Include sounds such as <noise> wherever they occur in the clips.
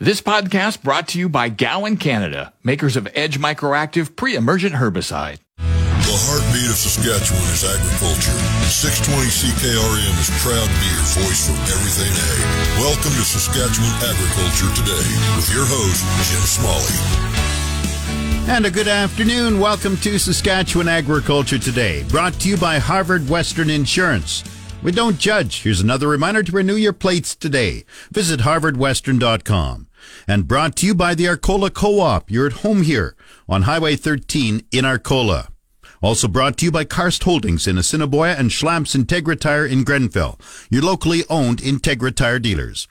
This podcast brought to you by Gowan Canada, makers of Edge Microactive pre-emergent herbicide. The heartbeat of Saskatchewan is agriculture. 620 CKRM is proud to be your voice for everything ag. Welcome to Saskatchewan Agriculture Today with your host, Jim Smalley. And a good afternoon. Welcome to Saskatchewan Agriculture Today, brought to you by Harvard Western Insurance. We don't judge. Here's another reminder to renew your plates today. Visit harvardwestern.com. And brought to you by the Arcola Co-op. You're at home here on Highway 13 in Arcola. Also brought to you by Karst Holdings in Assiniboia and Schlamps Integra Tire in Grenfell, your locally owned Integra Tire dealers.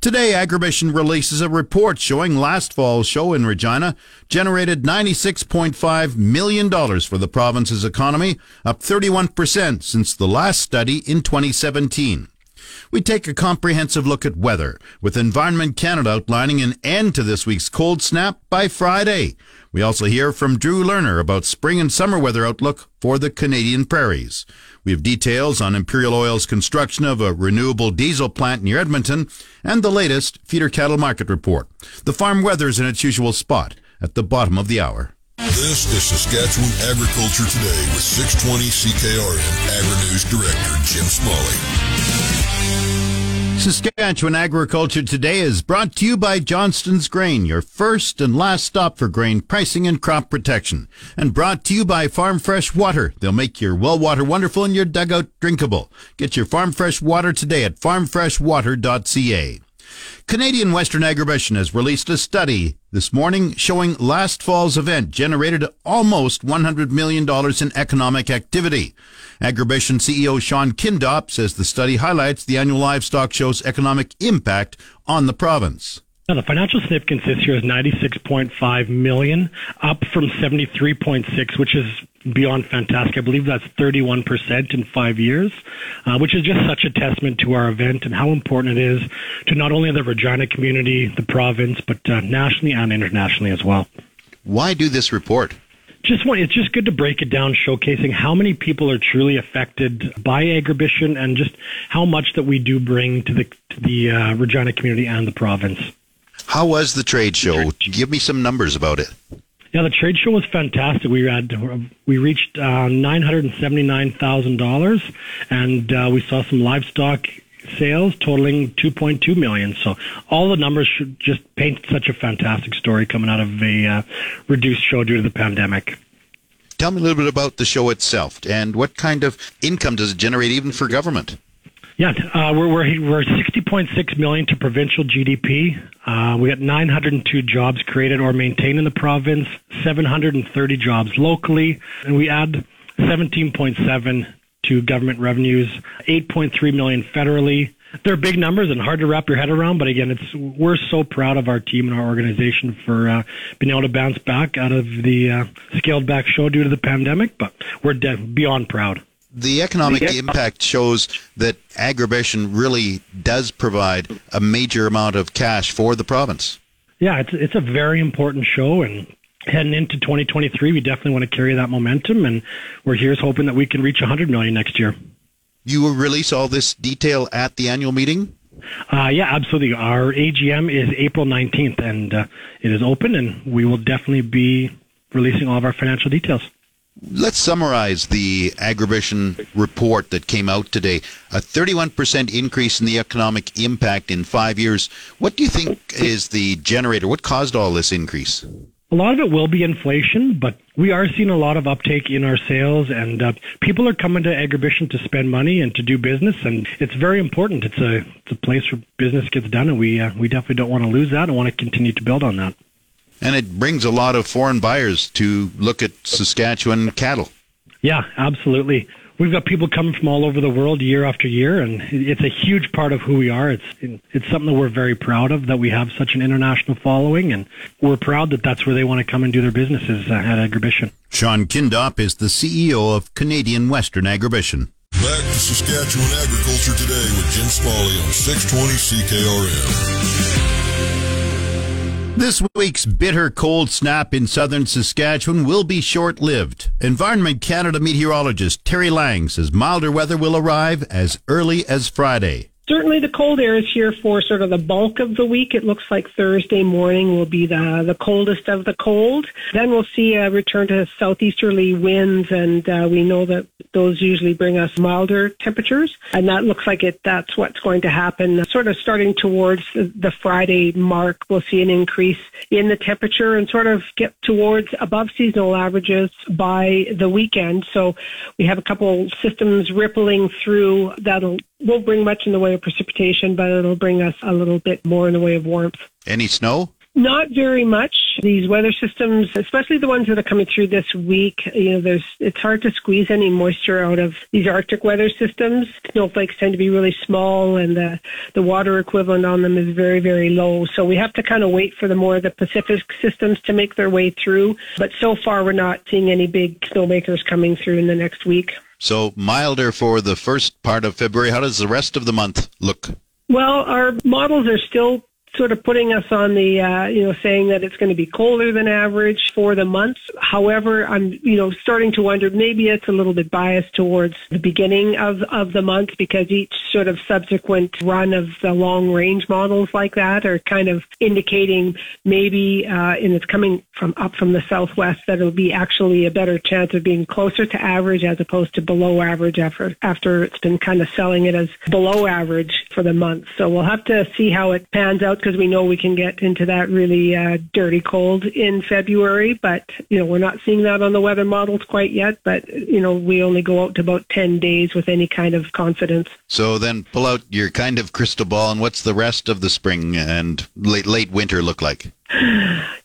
Today, Agribition releases a report showing last fall's show in Regina generated $96.5 million for the province's economy, up 31% since the last study in 2017 we take a comprehensive look at weather, with Environment Canada outlining an end to this week's cold snap by Friday. We also hear from Drew Lerner about spring and summer weather outlook for the Canadian prairies. We have details on Imperial Oil's construction of a renewable diesel plant near Edmonton and the latest feeder cattle market report. The farm weather is in its usual spot at the bottom of the hour. This is Saskatchewan Agriculture Today with 620 CKRM Agri-News Director Jim Smalley. Saskatchewan Agriculture Today is brought to you by Johnston's Grain, your first and last stop for grain pricing and crop protection. And brought to you by Farm Fresh Water. They'll make your well water wonderful and your dugout drinkable. Get your Farm Fresh Water today at farmfreshwater.ca. Canadian Western Agribition has released a study this morning showing last fall's event generated almost $100 million in economic activity. Agribition CEO Sean Kindop says the study highlights the annual livestock show's economic impact on the province. Now, the financial significance this year is 96.5 million, up from 73.6, which is beyond fantastic. I believe that's 31% in five years, uh, which is just such a testament to our event and how important it is to not only the Regina community, the province, but uh, nationally and internationally as well. Why do this report? just want it's just good to break it down showcasing how many people are truly affected by agribition and just how much that we do bring to the to the uh, Regina community and the province. How was the trade show? Give me some numbers about it. Yeah, the trade show was fantastic. We had we reached uh, nine hundred and seventy nine thousand dollars, and uh, we saw some livestock sales totaling 2.2 million. So all the numbers should just paint such a fantastic story coming out of a uh, reduced show due to the pandemic. Tell me a little bit about the show itself and what kind of income does it generate even for government? Yeah, uh, we're we're we're 60.6 million to provincial GDP. Uh, we got 902 jobs created or maintained in the province, 730 jobs locally, and we add 17.7 to government revenues, 8.3 million federally. They're big numbers and hard to wrap your head around, but again, it's we're so proud of our team and our organization for uh, being able to bounce back out of the uh, scaled back show due to the pandemic. But we're de- beyond proud. The economic impact shows that agribition really does provide a major amount of cash for the province. Yeah, it's it's a very important show, and heading into 2023, we definitely want to carry that momentum, and we're here's hoping that we can reach 100 million next year. You will release all this detail at the annual meeting. Uh, yeah, absolutely. Our AGM is April 19th, and uh, it is open, and we will definitely be releasing all of our financial details. Let's summarize the Agribition report that came out today. A 31% increase in the economic impact in five years. What do you think is the generator? What caused all this increase? A lot of it will be inflation, but we are seeing a lot of uptake in our sales, and uh, people are coming to Agribition to spend money and to do business, and it's very important. It's a it's a place where business gets done, and we uh, we definitely don't want to lose that. and want to continue to build on that. And it brings a lot of foreign buyers to look at Saskatchewan cattle. Yeah, absolutely we've got people coming from all over the world year after year, and it's a huge part of who we are. It's it's something that we're very proud of that we have such an international following, and we're proud that that's where they want to come and do their businesses uh, at Agribition. Sean Kindop is the CEO of Canadian Western Agribition. Back to Saskatchewan Agriculture Today with Jim Smalley on 620 CKRM. This week's bitter cold snap in southern Saskatchewan will be short lived. Environment Canada meteorologist Terri Lang says milder weather will arrive as early as Friday. Certainly the cold air is here for sort of the bulk of the week. It looks like Thursday morning will be the, the coldest of the cold. Then we'll see a return to southeasterly winds, and uh, we know that those usually bring us milder temperatures. And that looks like it. that's what's going to happen. Sort of starting towards the Friday mark, we'll see an increase in the temperature and sort of get towards above seasonal averages by the weekend. So we have a couple systems rippling through that'll won't bring much in the way of precipitation, but it'll bring us a little bit more in the way of warmth. Any snow? Not very much. These weather systems, especially the ones that are coming through this week, you know, there's it's hard to squeeze any moisture out of these Arctic weather systems. Snowflakes tend to be really small, and the the water equivalent on them is very very low. So we have to kind of wait for the more of the Pacific systems to make their way through. But so far, we're not seeing any big snowmakers coming through in the next week. So milder for the first part of February. How does the rest of the month look? Well, our models are still sort of putting us on the, uh, you know, saying that it's going to be colder than average for the months. However, I'm, you know, starting to wonder maybe it's a little bit biased towards the beginning of, of the month because each sort of subsequent run of the long range models like that are kind of indicating maybe, uh, and it's coming from up from the southwest that it'll be actually a better chance of being closer to average as opposed to below average after, after it's been kind of selling it as below average for the month. So we'll have to see how it pans out because we know we can get into that really uh, dirty cold in February. But you know, we're not seeing that on the weather models quite yet. But you know, we only go out to about ten days with any kind of confidence. So then, pull out your kind of crystal ball, and what's the rest of the spring and late late winter look like?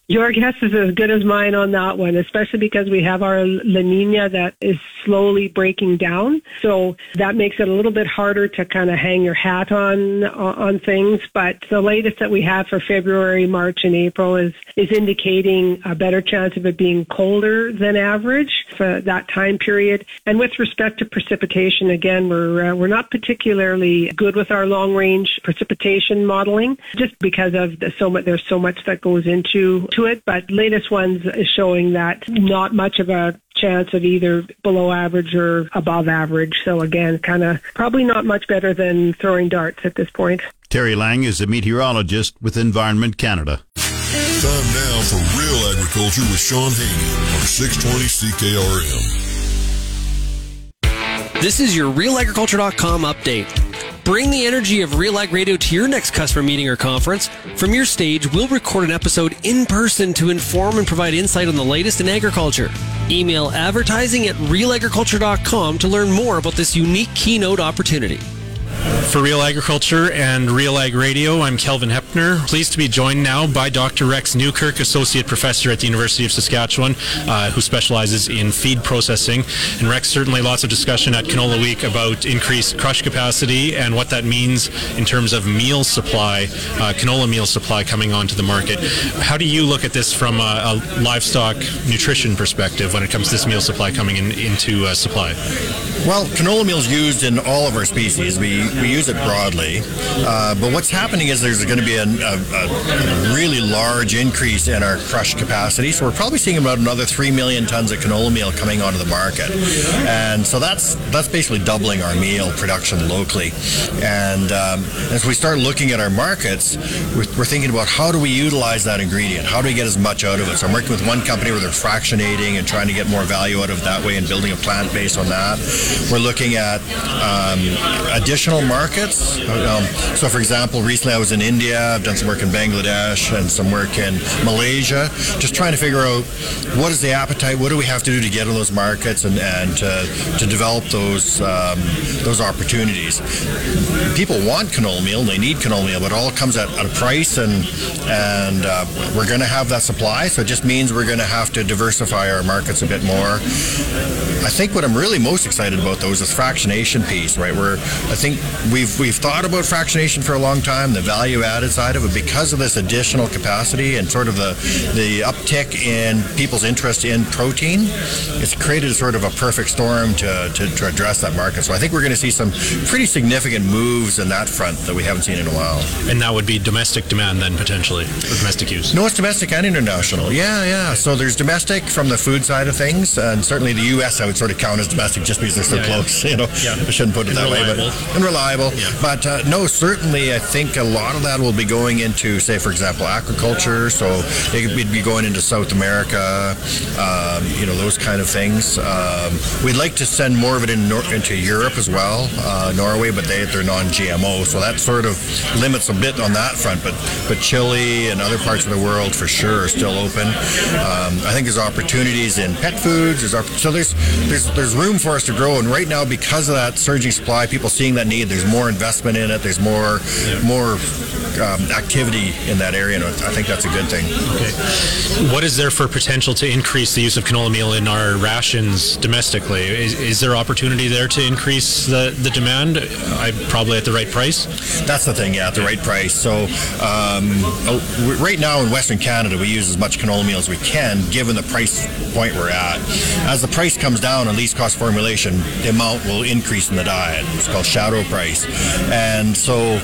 Your guess is as good as mine on that one, especially because we have our La Nina that is slowly breaking down. So that makes it a little bit harder to kind of hang your hat on on things. But the latest that we have for February, March, and April is is indicating a better chance of it being colder than average for that time period. And with respect to precipitation, again, we're uh, we're not particularly good with our long range precipitation modeling, just because of the, so much. There's so much that goes into to it, but latest ones is showing that not much of a chance of either below average or above average. So again, kind of probably not much better than throwing darts at this point. Terri Lang is a meteorologist with Environment Canada. Time now for Real Agriculture with Shaun Haney on 620 CKRM. This is your RealAgriculture.com update. Bring the energy of Real Ag Radio to your next customer meeting or conference. From your stage, we'll record an episode in person to inform and provide insight on the latest in agriculture. Email advertising at realagriculture.com to learn more about this unique keynote opportunity. For Real Agriculture and Real Ag Radio, I'm Kelvin Heppner. Pleased to be joined now by Dr. Rex Newkirk, Associate Professor at the University of Saskatchewan, uh, who specializes in feed processing. And Rex, certainly lots of discussion at Canola Week about increased crush capacity and what that means in terms of meal supply, uh, canola meal supply coming onto the market. How do you look at this from a, a livestock nutrition perspective when it comes to this meal supply coming in, into uh, supply? Well, canola meal is used in all of our species. We we use it broadly. Uh, but what's happening is there's going to be a, a, a, really large increase in our crush capacity. So we're probably seeing about another three million tons of canola meal coming onto the market, and so that's that's basically doubling our meal production locally. And um, as we start looking at our markets, we're, we're thinking about how do we utilize that ingredient? How do we get as much out of it? So I'm working with one company where they're fractionating and trying to get more value out of that way and building a plant based on that. We're looking at um, additional markets. Um, so, for example, recently I was in India. I've done some work in Bangladesh and some work in Malaysia, just trying to figure out what is the appetite, what do we have to do to get in those markets and, and to, to develop those um, those opportunities. People want canola meal, they need canola meal, but it all comes at, at a price, and and uh, we're going to have that supply. So it just means we're going to have to diversify our markets a bit more. I think what I'm really most excited about though is this fractionation piece, right? Where I think we've we've thought about fractionation for a long time, the value added side of it, because of this additional capacity and sort of the the uptick in people's interest in protein. It's created sort of a perfect storm to, to, to address that market. So I think we're going to see some pretty significant moves in that front that we haven't seen in a while. And that would be domestic demand then potentially, or domestic use? No, it's domestic and international. Yeah, yeah. So there's domestic from the food side of things, and certainly the U.S. I would sort of count as domestic just because they're so yeah, close. Yeah. <laughs> You know, yeah. I shouldn't put it and that reliable. way, but and reliable table. But uh, no, certainly, I think a lot of that will be going into, say, for example, aquaculture. So it would be going into South America, um, you know, those kind of things. Um, we'd like to send more of it in Nor- into Europe as well, uh, Norway, but they, they're non-GMO, so that sort of limits a bit on that front. But but Chile and other parts of the world for sure are still open. Um, I think there's opportunities in pet foods. There's opp- so there's there's there's room for us to grow, and right now because of that surging supply, people seeing that need, there's more investment in it. There's more more um, activity in that area, and I think that's a good thing. Okay. What is there for potential to increase the use of canola meal in our rations domestically? Is, is there opportunity there to increase the, the demand? I probably at the right price. That's the thing, yeah, at the right price. So, um, oh, right now in Western Canada, we use as much canola meal as we can, given the price point we're at. As the price comes down on least cost formulation, the amount will increase in the diet. It's called shadow price, and so.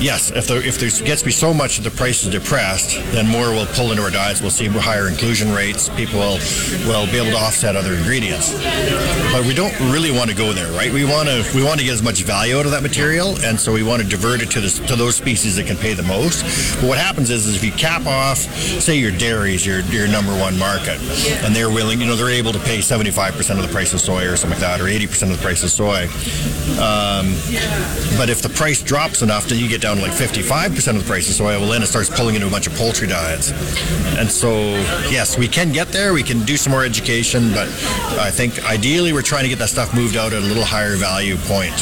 Yes, if there if there gets to be so much that the price is depressed, then more will pull into our diets. We'll see higher inclusion rates. People will will be able to offset other ingredients. But we don't really want to go there, right? We want to we want to get as much value out of that material, and so we want to divert it to this to those species that can pay the most. But what happens is, is if you cap off, say your dairies, your your number one market, and they're willing, you know, they're able to pay 75% of the price of soy or something like that, or 80% of the price of soy. Um, but if the price drops enough, then you get down to like 55% of the price of soy. Well, then it starts pulling into a bunch of poultry diets. And so, yes, we can get there. We can do some more education, but I think ideally we're trying to get that stuff moved out at a little higher value point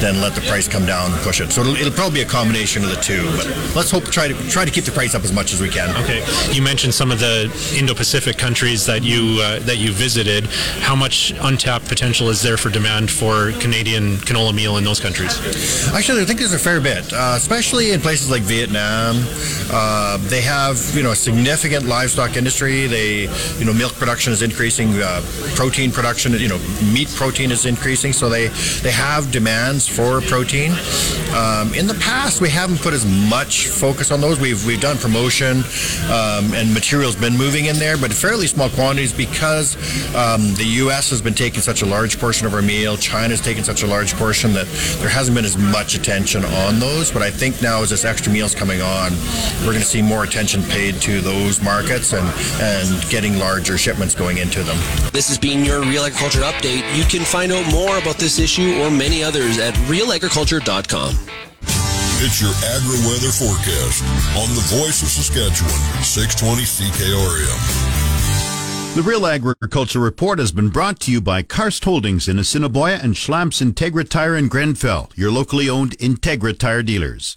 than let the price come down and push it. So it'll, it'll probably be a combination of the two. But let's hope try to try to keep the price up as much as we can. Okay. You mentioned some of the Indo-Pacific countries that you uh, that you visited. How much untapped potential is there for demand for Canadian canola meal in those countries? Actually, I think there's a fair bit, uh, especially in places like Vietnam. Uh, they have, you know, a significant livestock industry. They, you know, milk production is increasing, uh, protein production, you know, meat protein is increasing. So they they have demands for protein. Um, in the past, we haven't put as much focus on those. We've we've done promotion, um, and material's been moving in there, but fairly small quantities because um, the U.S. has been taking such a large portion of our meal. China's taken such a large portion that there hasn't been as much attention on those. But I think now as this extra meal's coming on, we're going to see more attention paid to those markets and and getting larger shipments going into them. This has been your Real Agriculture Update. You can find out more about this issue or many others at realagriculture.com. It's your agri-weather forecast on the voice of Saskatchewan, 620 CKRM. The Real Agriculture Report has been brought to you by Karst Holdings in Assiniboia and Schlamps Integra Tire in Grenfell, your locally owned Integra Tire dealers.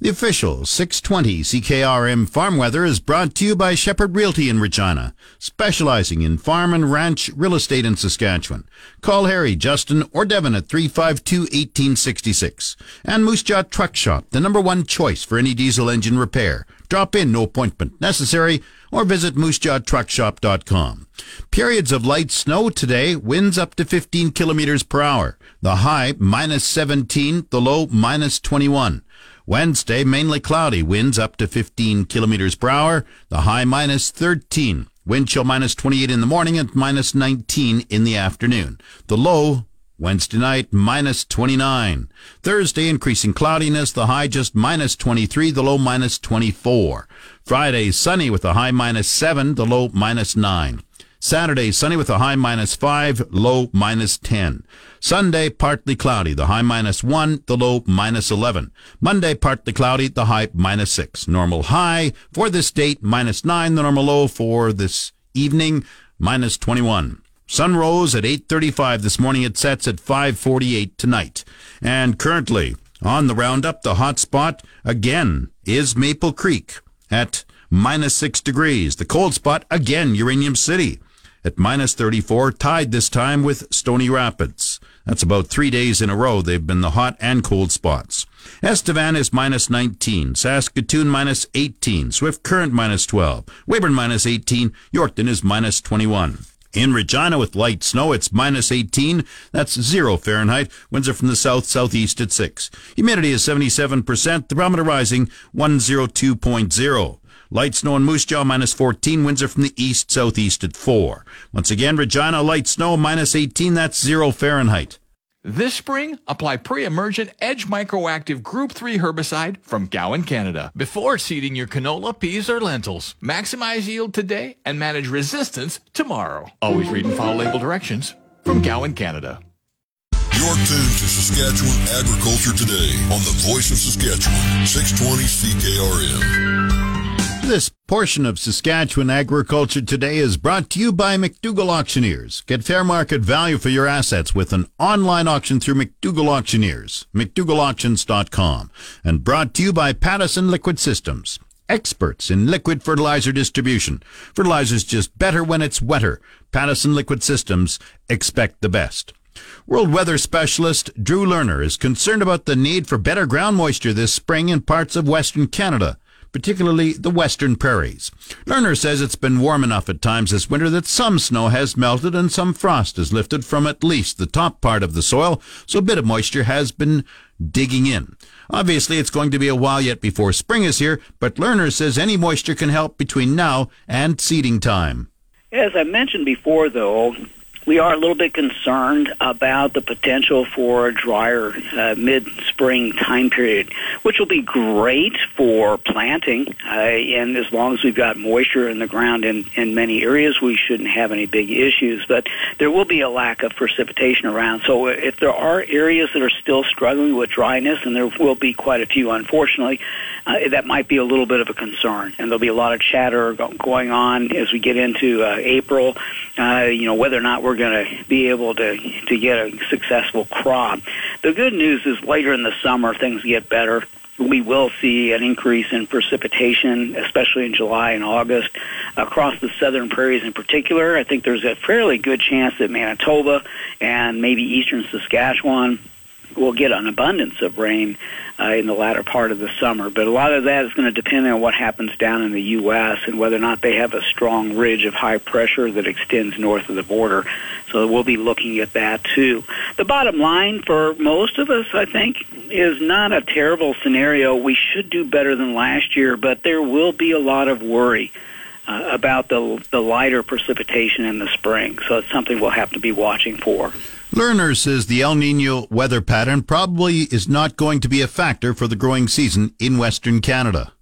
The official 620 CKRM Farm Weather is brought to you by Shepherd Realty in Regina, specializing in farm and ranch real estate in Saskatchewan. Call Harry, Justin, or Devin at 352-1866. And Moose Jaw Truck Shop, the number one choice for any diesel engine repair. Drop in, no appointment necessary, or visit moosejawtruckshop.com. Periods of light snow today, winds up to 15 kilometers per hour. The high minus 17, the low minus 21. Wednesday, mainly cloudy, winds up to 15 kilometers per hour, the high minus 13. Wind chill minus 28 in the morning and minus 19 in the afternoon. The low Wednesday night, minus 29. Thursday, increasing cloudiness, the high just minus 23, the low minus 24. Friday, sunny with a high minus 7, the low minus 9. Saturday, sunny with a high minus 5, low minus 10. Sunday, partly cloudy, the high minus 1, the low minus 11. Monday, partly cloudy, the high minus 6. Normal high for this date, minus 9, the normal low for this evening, minus 21. Sun rose at 8.35 this morning. It sets at 5.48 tonight. And currently, on the roundup, the hot spot, again, is Maple Creek at minus 6 degrees. The cold spot, again, Uranium City at minus 34, tied this time with Stony Rapids. That's about three days in a row they've been the hot and cold spots. Estevan is minus 19, Saskatoon minus 18, Swift Current minus 12, Weyburn minus 18, Yorkton is minus 21. In Regina with light snow, it's minus 18. That's zero Fahrenheit. Winds are from the south southeast at 6. Humidity is 77%. The barometer rising 102.0. Light snow in Moose Jaw minus 14. Winds are from the east southeast at 4. Once again, Regina light snow minus 18. That's zero Fahrenheit. This spring, apply pre-emergent Edge Microactive Group 3 herbicide from Gowan, Canada, before seeding your canola, peas, or lentils. Maximize yield today and manage resistance tomorrow. Always read and follow label directions from Gowan, Canada. You're tuned to Saskatchewan Agriculture Today on the Voice of Saskatchewan, 620 CKRM. Portion of Saskatchewan Agriculture Today is brought to you by McDougall Auctioneers. Get fair market value for your assets with an online auction through McDougall Auctioneers, McDougallAuctions.com, and brought to you by Pattison Liquid Systems. Experts in liquid fertilizer distribution. Fertilizer's just better when it's wetter. Pattison Liquid Systems expect the best. World weather specialist Drew Lerner is concerned about the need for better ground moisture this spring in parts of Western Canada particularly the western prairies. Lerner says it's been warm enough at times this winter that some snow has melted and some frost has lifted from at least the top part of the soil, so a bit of moisture has been digging in. Obviously, it's going to be a while yet before spring is here, but Lerner says any moisture can help between now and seeding time. As I mentioned before, though, we are a little bit concerned about the potential for a drier uh, mid-spring time period, which will be great for planting. Uh, and as long as we've got moisture in the ground in, in many areas, we shouldn't have any big issues. But there will be a lack of precipitation around. So if there are areas that are still struggling with dryness, and there will be quite a few, unfortunately, uh, that might be a little bit of a concern. And there'll be a lot of chatter going on as we get into uh, April. Uh, you know whether or not we're going to be able to to get a successful crop. The good news is later in the summer things get better we will see an increase in precipitation, especially in July and August, across the southern prairies in particular. I think there's a fairly good chance that Manitoba and maybe eastern Saskatchewan will get an abundance of rain uh, in the latter part of the summer. But a lot of that is going to depend on what happens down in the U.S. and whether or not they have a strong ridge of high pressure that extends north of the border. So we'll be looking at that too. The bottom line for most of us, I think, is not a terrible scenario. We should do better than last year, but there will be a lot of worry. Uh, about the the lighter precipitation in the spring, so it's something we'll have to be watching for. Lerner says the El Nino weather pattern probably is not going to be a factor for the growing season in Western Canada.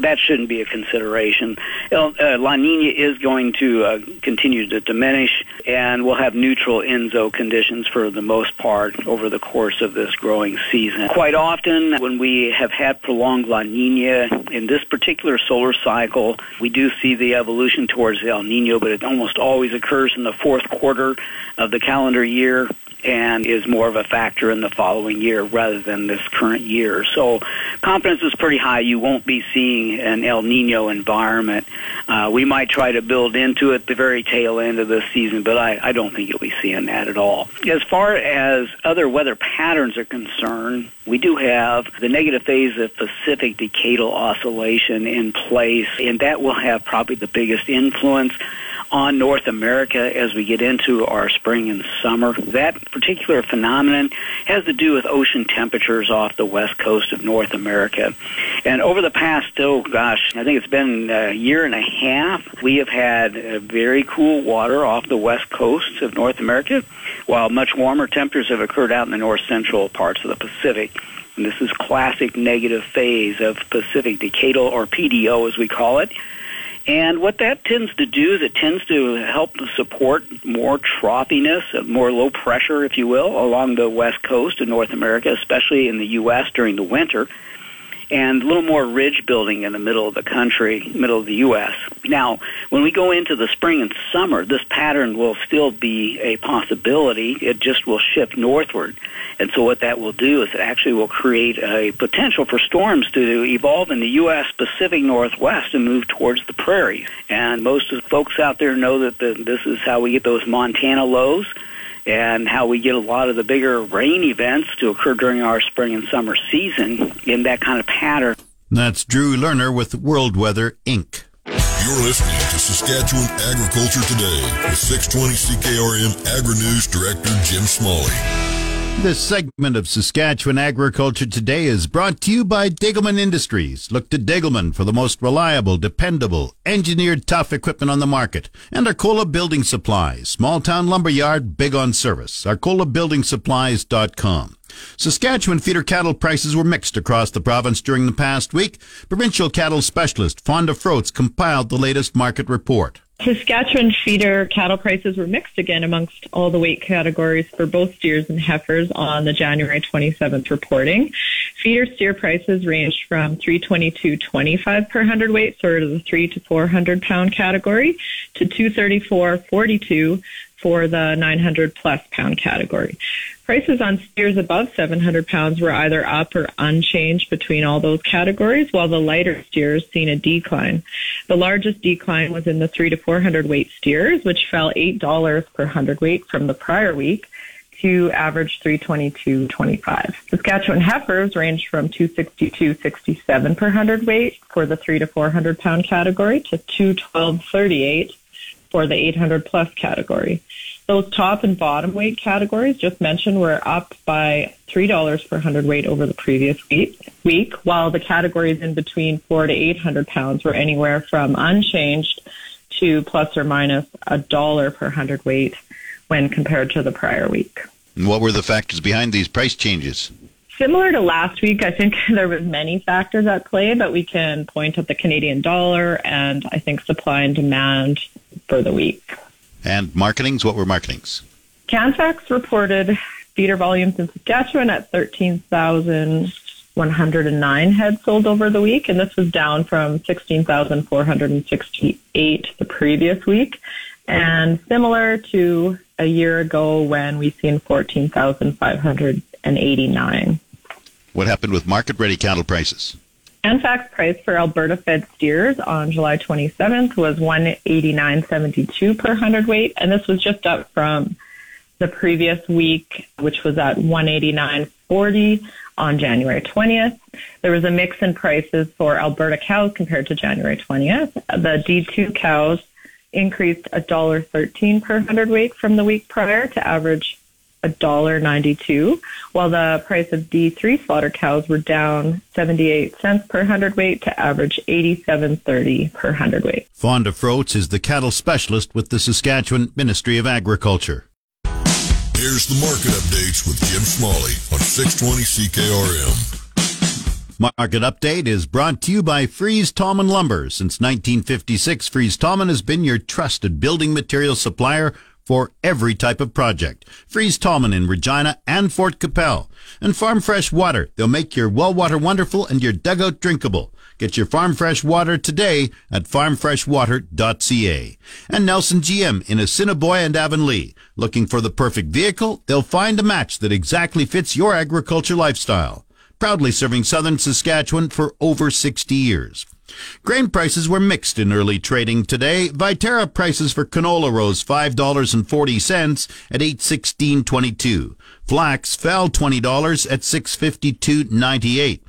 That shouldn't be a consideration. El, uh, La Nina is going to uh, continue to diminish, and we'll have neutral ENSO conditions for the most part over the course of this growing season. Quite often, when we have had prolonged La Nina in this particular solar cycle, we do see the evolution towards El Nino, but it almost always occurs in the fourth quarter of the calendar year and is more of a factor in the following year rather than this current year. So confidence is pretty high. You won't be seeing an El Nino environment. Uh, we might try to build into it the very tail end of this season, but I, I don't think you'll be seeing that at all. As far as other weather patterns are concerned, we do have the negative phase of Pacific decadal oscillation in place, and that will have probably the biggest influence on North America as we get into our spring and summer. That particular phenomenon has to do with ocean temperatures off the west coast of North America. And over the past, oh gosh, I think it's been a year and a half, we have had very cool water off the west coast of North America, while much warmer temperatures have occurred out in the north central parts of the Pacific. And this is classic negative phase of Pacific decadal, or PDO as we call it. And what that tends to do is it tends to help support more troughiness, uh, more low pressure, if you will, along the west coast of North America, especially in the U.S. during the winter and a little more ridge building in the middle of the country, middle of the U.S. Now, when we go into the spring and summer, this pattern will still be a possibility. It just will shift northward. And so what that will do is it actually will create a potential for storms to evolve in the U.S. Pacific Northwest and move towards the prairies. And most of the folks out there know that the, this is how we get those Montana lows and how we get a lot of the bigger rain events to occur during our spring and summer season in that kind of pattern. That's Drew Lerner with World Weather Inc. You're listening to Saskatchewan Agriculture Today with 620 CKRM Agri News Director Jim Smalley. This segment of Saskatchewan Agriculture Today is brought to you by Degelman Industries. Look to Degelman for the most reliable, dependable, engineered tough equipment on the market. And Arcola Building Supplies, small town lumber yard, big on service. ArcolaBuildingSupplies.com. Saskatchewan feeder cattle prices were mixed across the province during the past week. Provincial cattle specialist Fonda Froats compiled the latest market report. Saskatchewan feeder cattle prices were mixed again amongst all the weight categories for both steers and heifers on the January 27th reporting. Feeder steer prices ranged from 322.25 per hundredweight, sort of the 3 to 400 pound category, to 234.42 for the 900 plus pound category. Prices on steers above 700 pounds were either up or unchanged between all those categories, while the lighter steers seen a decline. The largest decline was in the 3 to 400 weight steers, which fell $8 per hundredweight from the prior week to average 322.25. Saskatchewan heifers ranged from 262.67 per hundredweight for the 3 to 400 pound category to 212.38 for the 800 plus category. Those top and bottom weight categories just mentioned were up by $3 per hundredweight over the previous week, week, while the categories in between 4 to 800 pounds were anywhere from unchanged to plus or minus a dollar per hundredweight when compared to the prior week. What were the factors behind these price changes? Similar to last week, I think <laughs> there was many factors at play, but we can point at the Canadian dollar and I think supply and demand for the week. And marketings, what were marketings? Canfax reported feeder volumes in Saskatchewan at 13,109 heads sold over the week, and this was down from 16,468 the previous week, and similar to a year ago when we seen 14,589. What happened with market ready cattle prices? Canfax price for Alberta fed steers on July 27th was 189.72 per hundredweight, and this was just up from the previous week, which was at 189.40 on January 20th. There was a mix in prices for Alberta cows compared to January 20th. The D2 cows increased $1.13 per hundredweight from the week prior to average $1.92, while the price of D3 slaughter cows were down 78 cents per hundredweight to average 87.30 per hundredweight. Fonda Froats is the cattle specialist with the Saskatchewan Ministry of Agriculture. Here's the market updates with Jim Smalley on 620 CKRM. Market Update is brought to you by Fries Tallman Lumber. Since 1956, Fries Tallman has been your trusted building material supplier for every type of project. Fries Tallman in Regina and Fort Qu'Appelle. And Farm Fresh Water. They'll make your well water wonderful and your dugout drinkable. Get your Farm Fresh Water today at farmfreshwater.ca. And Nelson GM in Assiniboia and Avonlea. Looking for the perfect vehicle? They'll find a match that exactly fits your agriculture lifestyle. Proudly serving southern Saskatchewan for over 60 years. Grain prices were mixed in early trading today. Viterra prices for canola rose $5.40 at 816.22. Flax fell $20 at 652.98.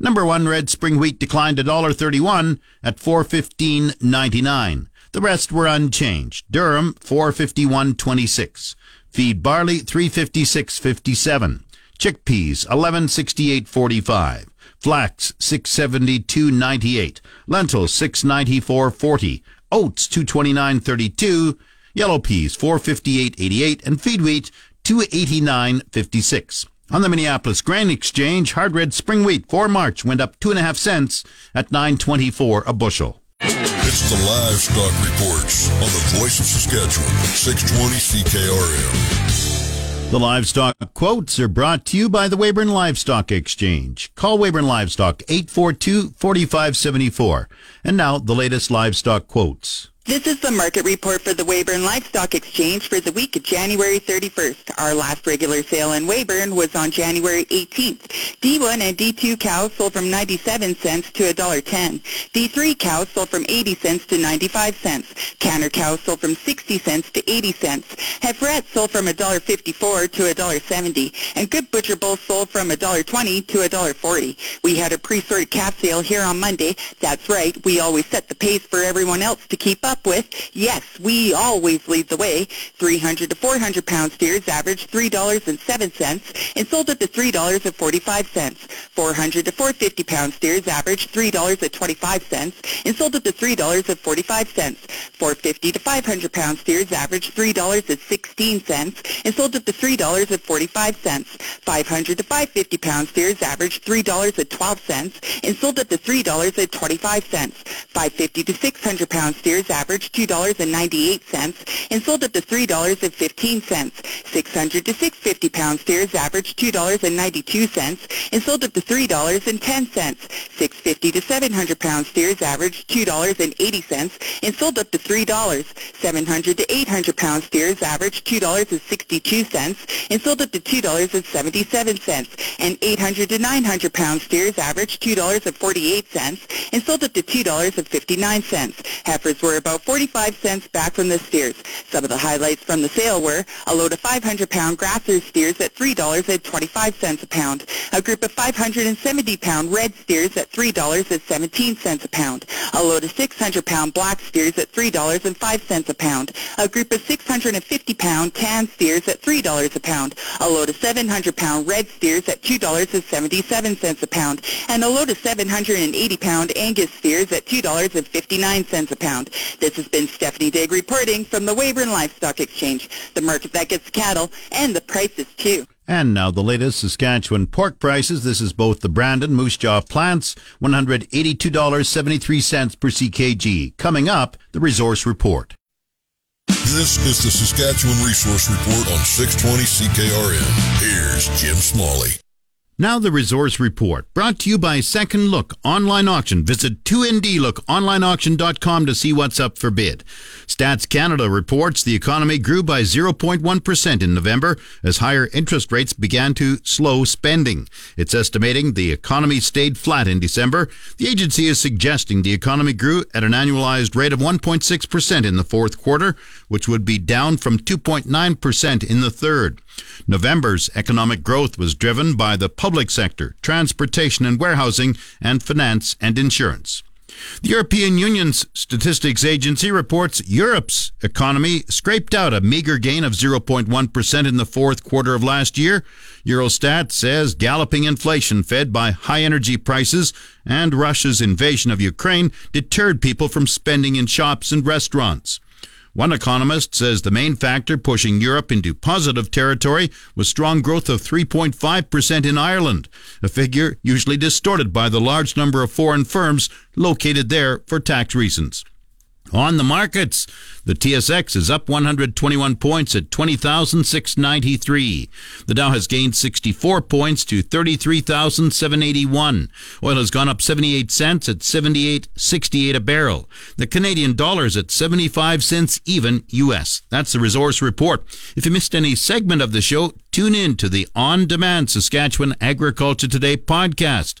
Number 1 red spring wheat declined $1.31 at 415.99. The rest were unchanged. Durum 451.26. Feed barley 356.57. Chickpeas 1168.45. Flax 672.98, lentils 694.40, oats 229.32, yellow peas 458.88, and feed wheat 289.56. On the Minneapolis Grain Exchange, hard red spring wheat for March went up two and a half cents at 9.24 a bushel. It's the livestock reports on the Voice of Saskatchewan, 620 CKRM. The livestock quotes are brought to you by the Weyburn Livestock Exchange. Call Weyburn Livestock 842-4574. And now the latest livestock quotes. This is the market report for the Weyburn Livestock Exchange for the week of January 31st. Our last regular sale in Weyburn was on January 18th. D1 and D2 cows sold from 97 cents to $1.10. D3 cows sold from 80 cents to 95 cents. Canner cows sold from 60 cents to 80 cents. Heiferettes sold from $1.54 to $1.70. And good butcher bulls sold from $1.20 to $1.40. We had a pre-sorted calf sale here on Monday. That's right, we always set the pace for everyone else to keep up up with, yes, we always lead the way. 300 to 400 pound steers average $3.07 and sold at the $3.45. 400 to 450 pound steers average $3.25 and sold at the $3.45. 450 to 500 pound steers average $3.16 and sold at the $3.45. 500 to 550 pound steers average $3.12 and sold at the $3.25. 550 to 600 pound steers average $2.98 and sold at the $3.15. 600 to 650 pound steers averaged $2.92 and sold at the $3.10. 650 to 700 pound steers averaged $2.80 and sold up to $3. 700 to 800 pound steers averaged $2.62 and sold up to $2.77. And 800 to 900 pound steers averaged $2.48 and sold up to $2.59. Heifers were about 45 cents back from the steers. Some of the highlights from the sale were a load of 500-pound grasser steers at $3.25 a pound, a group of 570-pound red steers at $3.17 a pound, a load of 600-pound black steers at $3.05 a pound, a group of 650-pound tan steers at $3 a pound, a load of 700-pound red steers at $2.77 a pound, and a load of 780-pound Angus steers at $2.59 a pound. This has been Stephanie Digg reporting from the Weyburn Livestock Exchange, the market that gets cattle and the prices too. And now the latest Saskatchewan pork prices. This is both the Brandon Moose Jaw plants, $182.73 per CKG. Coming up, the resource report. This is the Saskatchewan Resource Report on 620 CKRM. Here's Jim Smalley. Now the resource report, brought to you by Second Look Online Auction. Visit 2ndlookonlineauction.com to see what's up for bid. Stats Canada reports the economy grew by 0.1% in November as higher interest rates began to slow spending. It's estimating the economy stayed flat in December. The agency is suggesting the economy grew at an annualized rate of 1.6% in the fourth quarter, which would be down from 2.9% in the third. November's economic growth was driven by the public sector, transportation and warehousing, and finance and insurance. The European Union's statistics agency reports Europe's economy scraped out a meager gain of 0.1% in the fourth quarter of last year. Eurostat says galloping inflation fed by high energy prices and Russia's invasion of Ukraine deterred people from spending in shops and restaurants. One economist says the main factor pushing Europe into positive territory was strong growth of 3.5% in Ireland, a figure usually distorted by the large number of foreign firms located there for tax reasons. On the markets, the TSX is up 121 points at 20,693. The Dow has gained 64 points to 33,781. Oil has gone up 78 cents at 78.68 a barrel. The Canadian dollar is at 75 cents even US. That's the resource report. If you missed any segment of the show, tune in to the on-demand Saskatchewan Agriculture Today podcast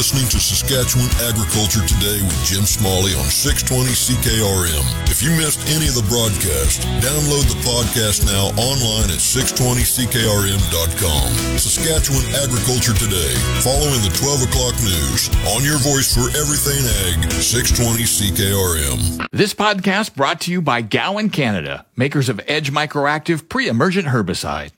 Listening to Saskatchewan Agriculture Today with Jim Smalley on 620 CKRM. If you missed any of the broadcast, download the podcast now online at 620CKRM.com. Saskatchewan Agriculture Today, following the 12 o'clock news, on your voice for everything ag, 620 CKRM. This podcast brought to you by Gowan Canada, makers of Edge Microactive pre-emergent herbicide.